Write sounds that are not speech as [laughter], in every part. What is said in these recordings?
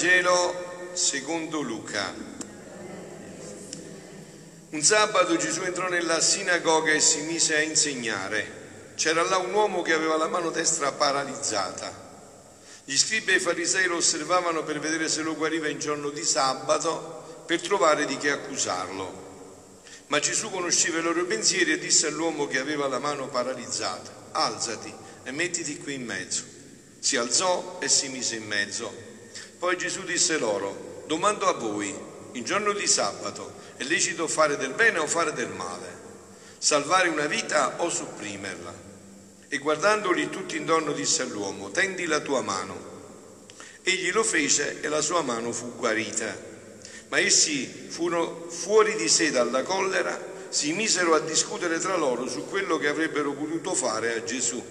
Vangelo secondo Luca. Un sabato Gesù entrò nella sinagoga e si mise a insegnare. C'era là un uomo che aveva la mano destra paralizzata. Gli scribi e i farisei lo osservavano per vedere se lo guariva in giorno di sabato per trovare di che accusarlo. Ma Gesù conosceva i loro pensieri e disse all'uomo che aveva la mano paralizzata, alzati e mettiti qui in mezzo. Si alzò e si mise in mezzo. Poi Gesù disse loro, domando a voi, in giorno di sabato è lecito fare del bene o fare del male? Salvare una vita o supprimerla? E guardandoli tutti intorno disse all'uomo, tendi la tua mano. Egli lo fece e la sua mano fu guarita ma essi furono fuori di sé dalla collera, si misero a discutere tra loro su quello che avrebbero potuto fare a Gesù.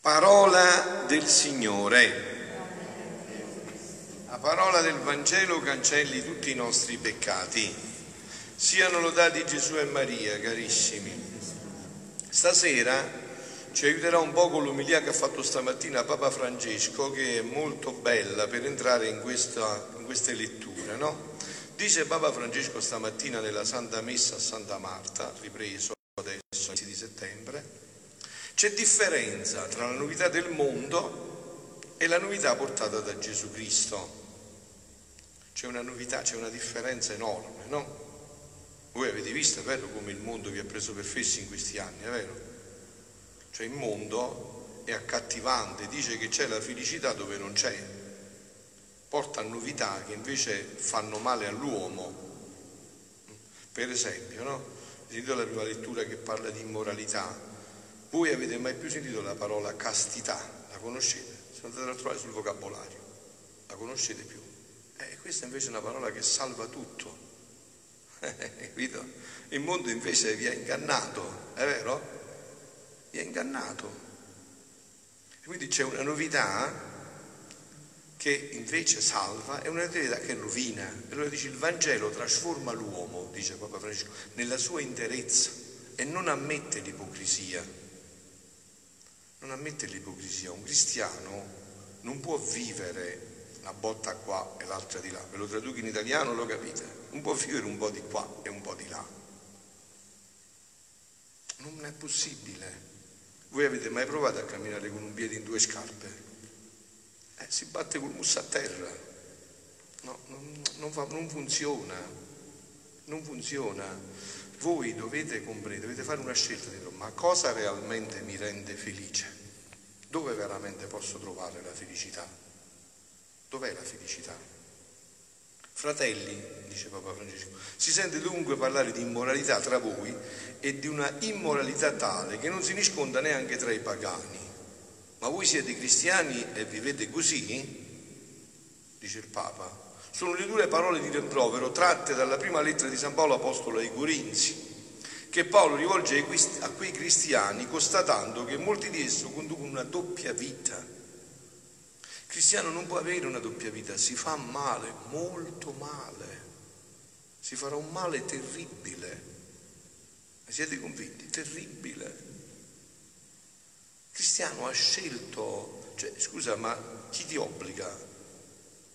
Parola del Signore. La parola del Vangelo cancelli tutti i nostri peccati. Siano lodati Gesù e Maria, carissimi. Stasera ci aiuterà un po' con l'umilia che ha fatto stamattina Papa Francesco, che è molto bella per entrare in, questa, in queste letture. No? Dice Papa Francesco stamattina nella Santa Messa a Santa Marta, ripreso c'è differenza tra la novità del mondo e la novità portata da Gesù Cristo. C'è una novità, c'è una differenza enorme, no? Voi avete visto, è vero, come il mondo vi ha preso per fessi in questi anni, è vero? Cioè il mondo è accattivante, dice che c'è la felicità dove non c'è, porta novità che invece fanno male all'uomo. Per esempio, no? Sentito la prima lettura che parla di immoralità. Voi avete mai più sentito la parola castità? La conoscete? Se andate a trovare sul vocabolario. La conoscete più? Eh, questa invece è una parola che salva tutto. [laughs] Capito? Il mondo invece vi ha ingannato, è vero? vi ha ingannato. quindi c'è una novità che invece salva e una novità che rovina. E allora dice il Vangelo trasforma l'uomo, dice Papa Francesco, nella sua interezza e non ammette l'ipocrisia. Non ammette l'ipocrisia. Un cristiano non può vivere una botta qua e l'altra di là. Ve lo traduco in italiano, lo capite? Non può vivere un po' di qua e un po' di là. Non è possibile. Voi avete mai provato a camminare con un piede in due scarpe? Eh, si batte col musso a terra. No, non, non, fa, non funziona. Non funziona. Voi dovete comprendere, dovete fare una scelta dentro, ma cosa realmente mi rende felice? Dove veramente posso trovare la felicità? Dov'è la felicità? Fratelli, dice Papa Francesco, si sente dunque parlare di immoralità tra voi e di una immoralità tale che non si nasconda neanche tra i pagani. Ma voi siete cristiani e vivete così? Dice il Papa. Sono le due parole di rimprovero tratte dalla prima lettera di San Paolo Apostolo ai Corinzi, che Paolo rivolge a quei cristiani constatando che molti di essi conducono una doppia vita cristiano non può avere una doppia vita, si fa male, molto male, si farà un male terribile. Ma siete convinti? Terribile. Il cristiano ha scelto, cioè scusa, ma chi ti obbliga?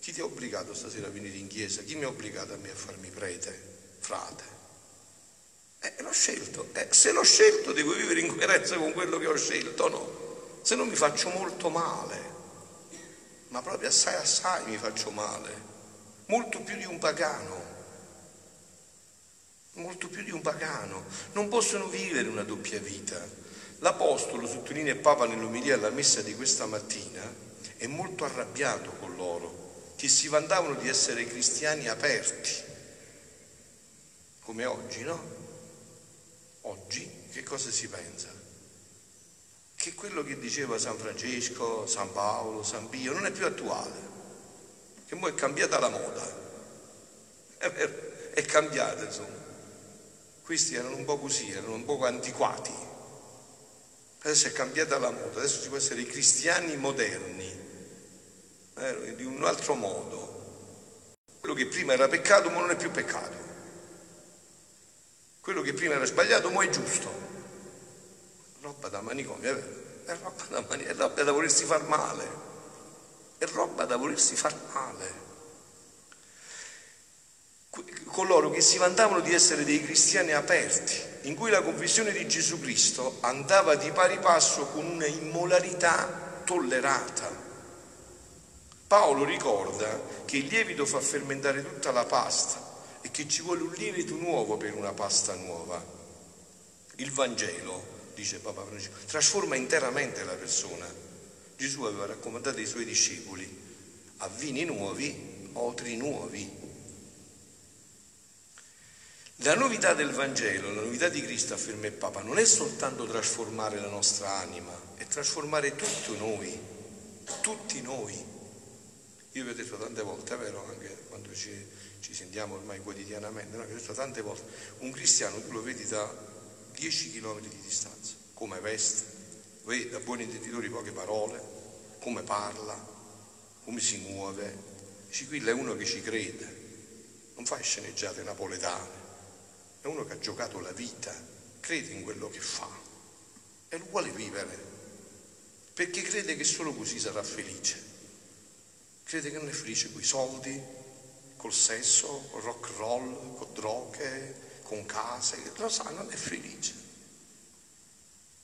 Chi ti ha obbligato stasera a venire in chiesa? Chi mi ha obbligato a me a farmi prete, frate? Eh, l'ho scelto. Eh, se l'ho scelto devo vivere in coerenza con quello che ho scelto, no? Se no mi faccio molto male ma proprio assai assai mi faccio male, molto più di un pagano, molto più di un pagano. Non possono vivere una doppia vita. L'Apostolo, sottolinea il Papa nell'omilia alla messa di questa mattina, è molto arrabbiato con loro, che si vantavano di essere cristiani aperti, come oggi, no? Oggi che cosa si pensa? che quello che diceva San Francesco, San Paolo, San Pio non è più attuale, che ora è cambiata la moda, [laughs] è, è cambiata insomma. Questi erano un po' così, erano un po' antiquati. Adesso è cambiata la moda, adesso ci può essere i cristiani moderni, eh, di un altro modo. Quello che prima era peccato, ma non è più peccato. Quello che prima era sbagliato, ma è giusto roba da manicomio, è vero? È roba da manicomio, è roba da volersi far male, è roba da volersi far male. Coloro che si vantavano di essere dei cristiani aperti, in cui la confessione di Gesù Cristo andava di pari passo con una immolarità tollerata. Paolo ricorda che il lievito fa fermentare tutta la pasta e che ci vuole un lievito nuovo per una pasta nuova. Il Vangelo dice Papa Francesco, trasforma interamente la persona. Gesù aveva raccomandato ai suoi discepoli a vini nuovi, otri nuovi. La novità del Vangelo, la novità di Cristo, afferma il Papa, non è soltanto trasformare la nostra anima, è trasformare tutti noi, tutti noi. Io vi ho detto tante volte, è vero, anche quando ci, ci sentiamo ormai quotidianamente, no? vi ho detto tante volte, un cristiano tu lo vedi da 10 km di distanza, come veste, vedi da buoni intenditori poche parole, come parla, come si muove. Dici, quello è uno che ci crede, non fa sceneggiate napoletane, è uno che ha giocato la vita, crede in quello che fa e lo vuole vivere, perché crede che solo così sarà felice. Crede che non è felice con i soldi, col sesso, col rock roll, con droghe, con case, lo sa, non è felice.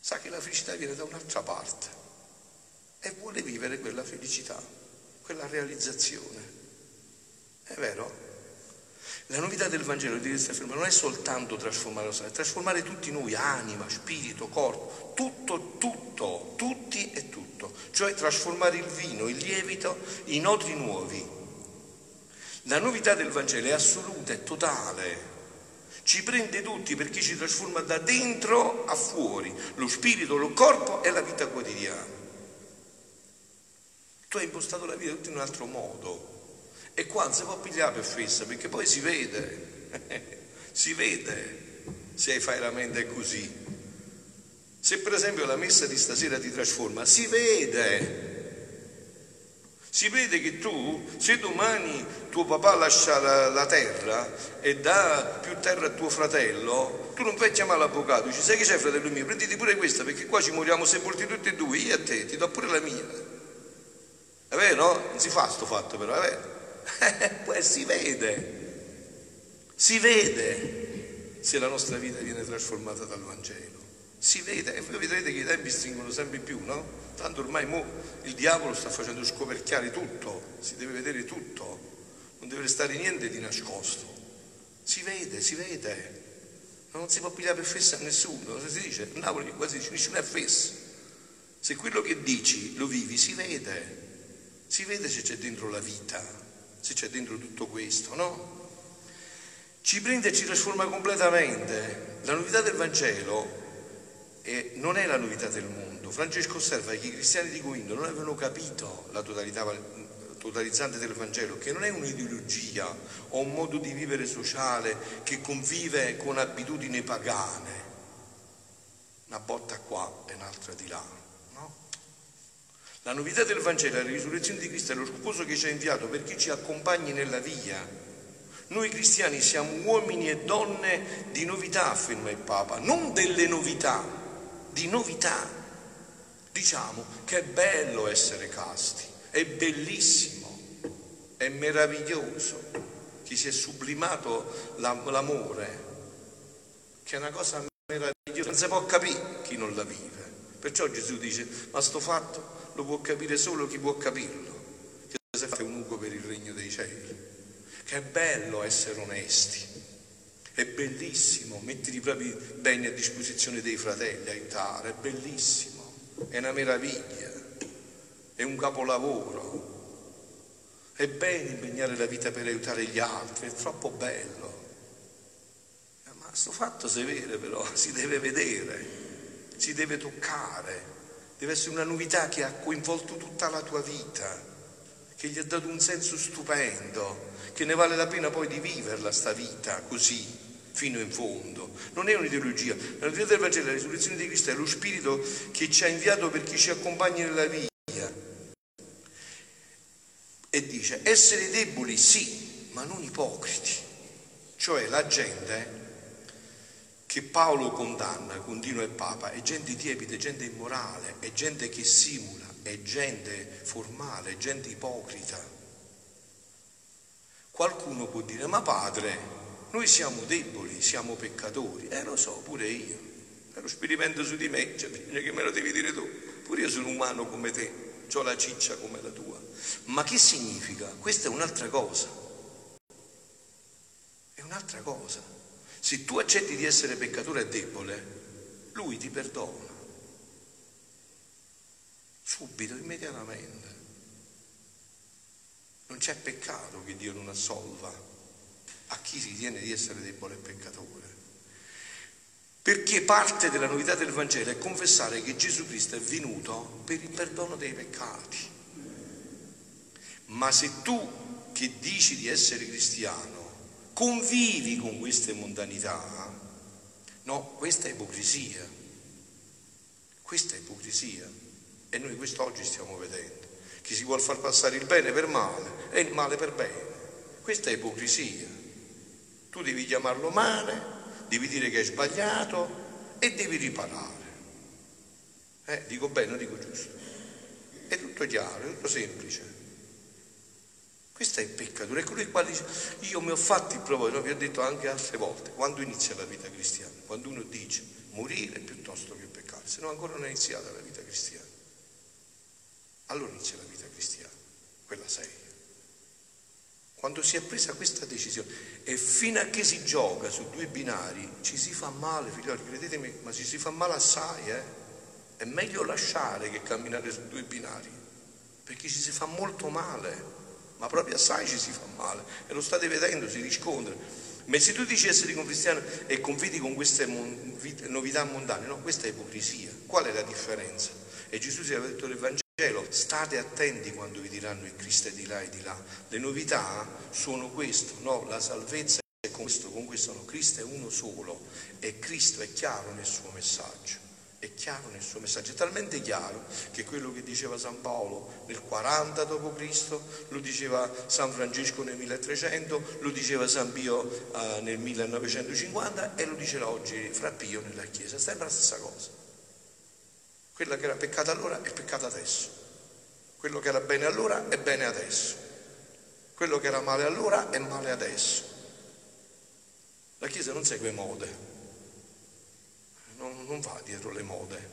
Sa che la felicità viene da un'altra parte e vuole vivere quella felicità, quella realizzazione. È vero? La novità del Vangelo di questa firma non è soltanto trasformare la è trasformare tutti noi, anima, spirito, corpo, tutto, tutto, tutti e tutto, cioè trasformare il vino, il lievito in odri nuovi. La novità del Vangelo è assoluta, è totale, ci prende tutti perché ci trasforma da dentro a fuori, lo spirito, lo corpo e la vita quotidiana. Tu hai impostato la vita in un altro modo e qua non si può pigliare per fessa perché poi si vede, [laughs] si vede se fai la mente così. Se per esempio la messa di stasera ti trasforma, si vede. Si vede che tu, se domani tuo papà lascia la, la, terra e dà più terra a tuo fratello, tu non fai chiamare l'avvocato, dici sai che c'è fratello mio, prenditi pure questa perché qua ci moriamo sepolti tutti e due, io e te, ti do pure la mia. È vero? Non si fa sto fatto però, è vero? [laughs] Poi si vede, si vede se la nostra vita viene trasformata dal Vangelo. Si vede, e voi vedrete che i tempi stringono sempre più, no? Tanto ormai il diavolo sta facendo scoperchiare tutto, si deve vedere tutto non deve restare niente di nascosto. Si vede, si vede. Non si può pigliare per fessa a nessuno. Si dice, a Napoli quasi dice, nessuno è fesso. Se quello che dici lo vivi, si vede. Si vede se c'è dentro la vita, se c'è dentro tutto questo, no? Ci prende e ci trasforma completamente. La novità del Vangelo è, non è la novità del mondo. Francesco osserva che i cristiani di Corinto non avevano capito la totalità totalizzante del Vangelo, che non è un'ideologia o un modo di vivere sociale che convive con abitudini pagane, una botta qua e un'altra di là. La novità del Vangelo è la risurrezione di Cristo, è lo sposo che ci ha inviato perché ci accompagni nella via. Noi cristiani siamo uomini e donne di novità, afferma il Papa, non delle novità, di novità. Diciamo che è bello essere casti è bellissimo, è meraviglioso, chi si è sublimato l'amore, che è una cosa meravigliosa, non si può capire chi non la vive. Perciò Gesù dice, ma sto fatto lo può capire solo chi può capirlo, che si fa un ugo per il regno dei cieli, che è bello essere onesti, è bellissimo mettere i propri beni a disposizione dei fratelli, aiutare, è bellissimo, è una meraviglia è un capolavoro. È bene impegnare la vita per aiutare gli altri, è troppo bello. Ma questo fatto si vede però, [laughs] si deve vedere, si deve toccare, deve essere una novità che ha coinvolto tutta la tua vita, che gli ha dato un senso stupendo, che ne vale la pena poi di viverla sta vita così fino in fondo. Non è un'ideologia. La novità del Vangelo, la risurrezione di Cristo è lo Spirito che ci ha inviato perché ci accompagna nella vita e dice essere deboli sì, ma non ipocriti, cioè la gente che Paolo condanna, continua il Papa, è gente tiepida, è gente immorale, è gente che simula, è gente formale, gente ipocrita. Qualcuno può dire, ma padre, noi siamo deboli, siamo peccatori. Eh lo so, pure io. È lo sperimento su di me, cioè bisogna che me lo devi dire tu. Pure io sono umano come te, ho la ciccia come la tua. Ma che significa? Questa è un'altra cosa. È un'altra cosa. Se tu accetti di essere peccatore e debole, lui ti perdona. Subito, immediatamente. Non c'è peccato che Dio non assolva a chi ritiene di essere debole e peccatore. Perché parte della novità del Vangelo è confessare che Gesù Cristo è venuto per il perdono dei peccati. Ma se tu che dici di essere cristiano convivi con queste mondanità, no, questa è ipocrisia. Questa è ipocrisia. E noi quest'oggi stiamo vedendo. Chi si vuole far passare il bene per male e il male per bene. Questa è ipocrisia. Tu devi chiamarlo male, devi dire che hai sbagliato e devi riparare. Eh, dico bene, dico giusto. È tutto chiaro, è tutto semplice. Questo è il peccatore. Ecco lui qua dice, io mi ho fatto il proposito, vi ho detto anche altre volte, quando inizia la vita cristiana, quando uno dice morire piuttosto che peccare, se no ancora non è iniziata la vita cristiana. Allora inizia la vita cristiana, quella seria. Quando si è presa questa decisione e fino a che si gioca su due binari ci si fa male, figlioli, credetemi, ma ci si fa male assai, eh? È meglio lasciare che camminare su due binari, perché ci si fa molto male, ma proprio assai ci si fa male e lo state vedendo, si riscontra. Ma se tu dici essere un cristiano e confidi con queste novità mondane, no, questa è ipocrisia. Qual è la differenza? E Gesù si è detto nel Vangelo cielo, state attenti quando vi diranno il Cristo è di là e di là. Le novità sono questo, no? La salvezza è con questo, con questo no. Cristo è uno solo e Cristo è chiaro nel suo messaggio. È chiaro nel suo messaggio, è talmente chiaro che quello che diceva San Paolo nel 40 d.C., lo diceva San Francesco nel 1300, lo diceva San Pio eh, nel 1950 e lo dice oggi Fra Pio nella Chiesa, sembra la stessa cosa. Quella che era peccato allora è peccato adesso. Quello che era bene allora è bene adesso. Quello che era male allora è male adesso. La Chiesa non segue mode, non, non va dietro le mode,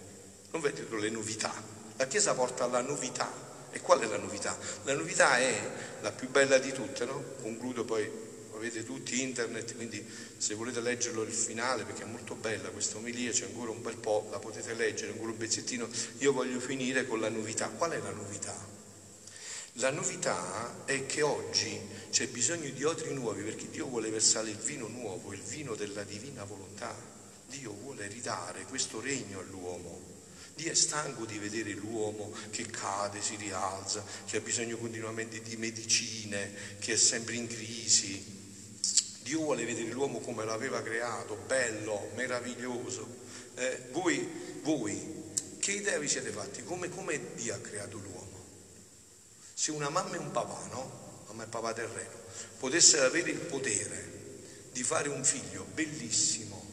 non va dietro le novità. La Chiesa porta alla novità. E qual è la novità? La novità è la più bella di tutte, no? Concludo poi avete tutti internet, quindi se volete leggerlo il finale, perché è molto bella questa omelia, c'è ancora un bel po', la potete leggere, ancora un pezzettino, io voglio finire con la novità. Qual è la novità? La novità è che oggi c'è bisogno di odri nuovi perché Dio vuole versare il vino nuovo, il vino della divina volontà. Dio vuole ridare questo regno all'uomo. Dio è stanco di vedere l'uomo che cade, si rialza, che ha bisogno continuamente di medicine, che è sempre in crisi. Dio vuole vedere l'uomo come l'aveva creato, bello, meraviglioso. Eh, voi, voi, che idea vi siete fatti? Come, come Dio ha creato l'uomo? Se una mamma e un papà, no? Mamma e papà terreno, potessero avere il potere di fare un figlio bellissimo,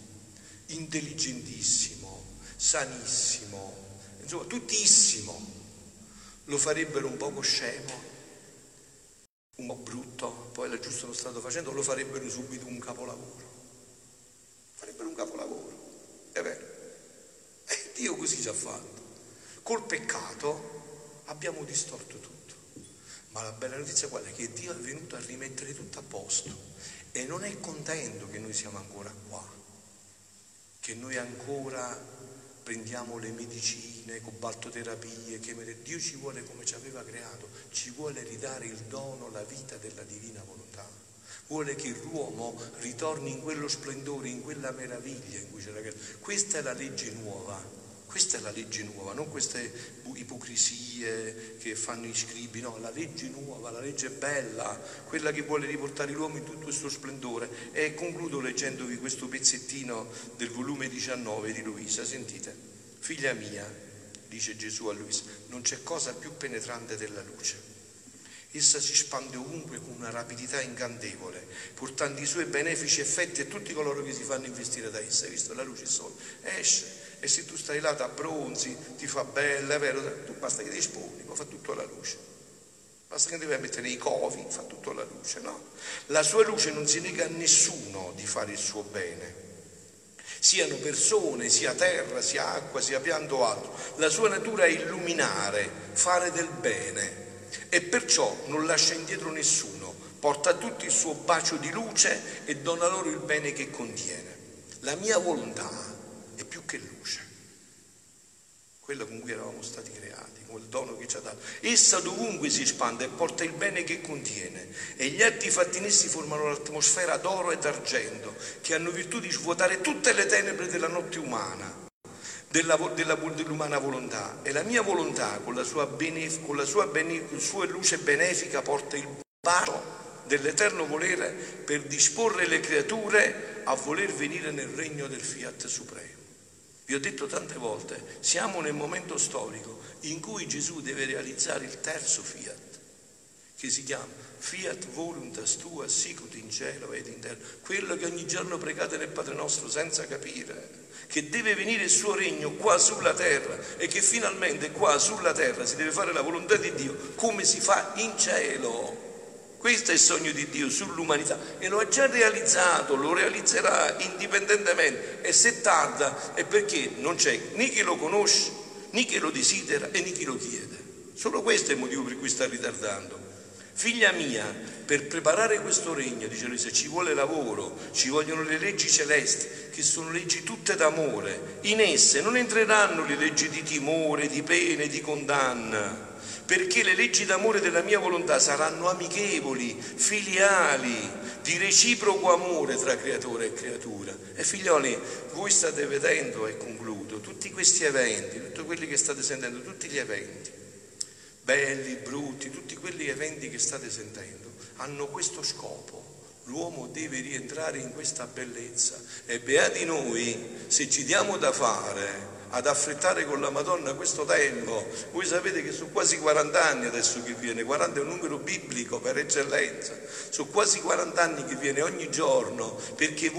intelligentissimo, sanissimo, insomma, tuttissimo, lo farebbero un poco scemo, un po' brutto, poi la giusto lo stanno facendo, lo farebbero subito un capolavoro. Farebbero un capolavoro, è vero. E Dio così ci ha fatto. Col peccato abbiamo distorto tutto. Ma la bella notizia qual è? Che Dio è venuto a rimettere tutto a posto e non è contento che noi siamo ancora qua, che noi ancora prendiamo le medicine, cobaltoterapie, che Dio ci vuole come ci aveva creato, ci vuole ridare il dono, la vita della divina volontà. Vuole che l'uomo ritorni in quello splendore, in quella meraviglia in cui c'era creato. Questa è la legge nuova, questa è la legge nuova, non queste ipocrisie che fanno i scribi, no, la legge nuova, la legge bella, quella che vuole riportare l'uomo in tutto il suo splendore. E concludo leggendovi questo pezzettino del volume 19 di Luisa, sentite, figlia mia, dice Gesù a Luisa, non c'è cosa più penetrante della luce. Essa si spande ovunque con una rapidità incantevole, portando i suoi benefici effetti a tutti coloro che si fanno investire da essa. Hai visto la luce sole? Esce e se tu stai là, ti abbronzi, ti fa bella, è vero? Tu basta che ti esponi, poi fa tutto la luce. Basta che a mettere i covi, fa tutto la luce, no? La sua luce non si nega a nessuno di fare il suo bene siano persone, sia terra, sia acqua, sia pianto o altro. La sua natura è illuminare, fare del bene e perciò non lascia indietro nessuno, porta a tutti il suo bacio di luce e dona loro il bene che contiene. La mia volontà è più che luce, quella con cui eravamo stati creati, quel dono che ci ha dato. Essa dovunque si espande e porta il bene che contiene e gli atti fatti in essi formano l'atmosfera d'oro e d'argento che hanno virtù di svuotare tutte le tenebre della notte umana della, della, dell'umana volontà e la mia volontà con la sua, benef, con la sua, bene, sua luce benefica porta il bacio dell'eterno volere per disporre le creature a voler venire nel regno del fiat supremo. Vi ho detto tante volte, siamo nel momento storico in cui Gesù deve realizzare il terzo fiat, che si chiama fiat voluntas tua sicut in cielo ed in terra, quello che ogni giorno pregate nel Padre nostro senza capire, che deve venire il suo regno qua sulla terra e che finalmente qua sulla terra si deve fare la volontà di Dio come si fa in cielo. Questo è il sogno di Dio sull'umanità e lo ha già realizzato, lo realizzerà indipendentemente e se tarda è perché non c'è né chi lo conosce, né chi lo desidera e né chi lo chiede. Solo questo è il motivo per cui sta ritardando. Figlia mia, per preparare questo regno, dice Luisa, ci vuole lavoro, ci vogliono le leggi celesti, che sono leggi tutte d'amore. In esse non entreranno le leggi di timore, di pene, di condanna perché le leggi d'amore della mia volontà saranno amichevoli, filiali, di reciproco amore tra creatore e creatura. E figlioli, voi state vedendo, e concludo, tutti questi eventi, tutti quelli che state sentendo, tutti gli eventi, belli, brutti, tutti quegli eventi che state sentendo, hanno questo scopo. L'uomo deve rientrare in questa bellezza e beati noi se ci diamo da fare ad affrettare con la Madonna questo tempo. Voi sapete che sono quasi 40 anni adesso che viene, 40 è un numero biblico per eccellenza, sono quasi 40 anni che viene ogni giorno perché voi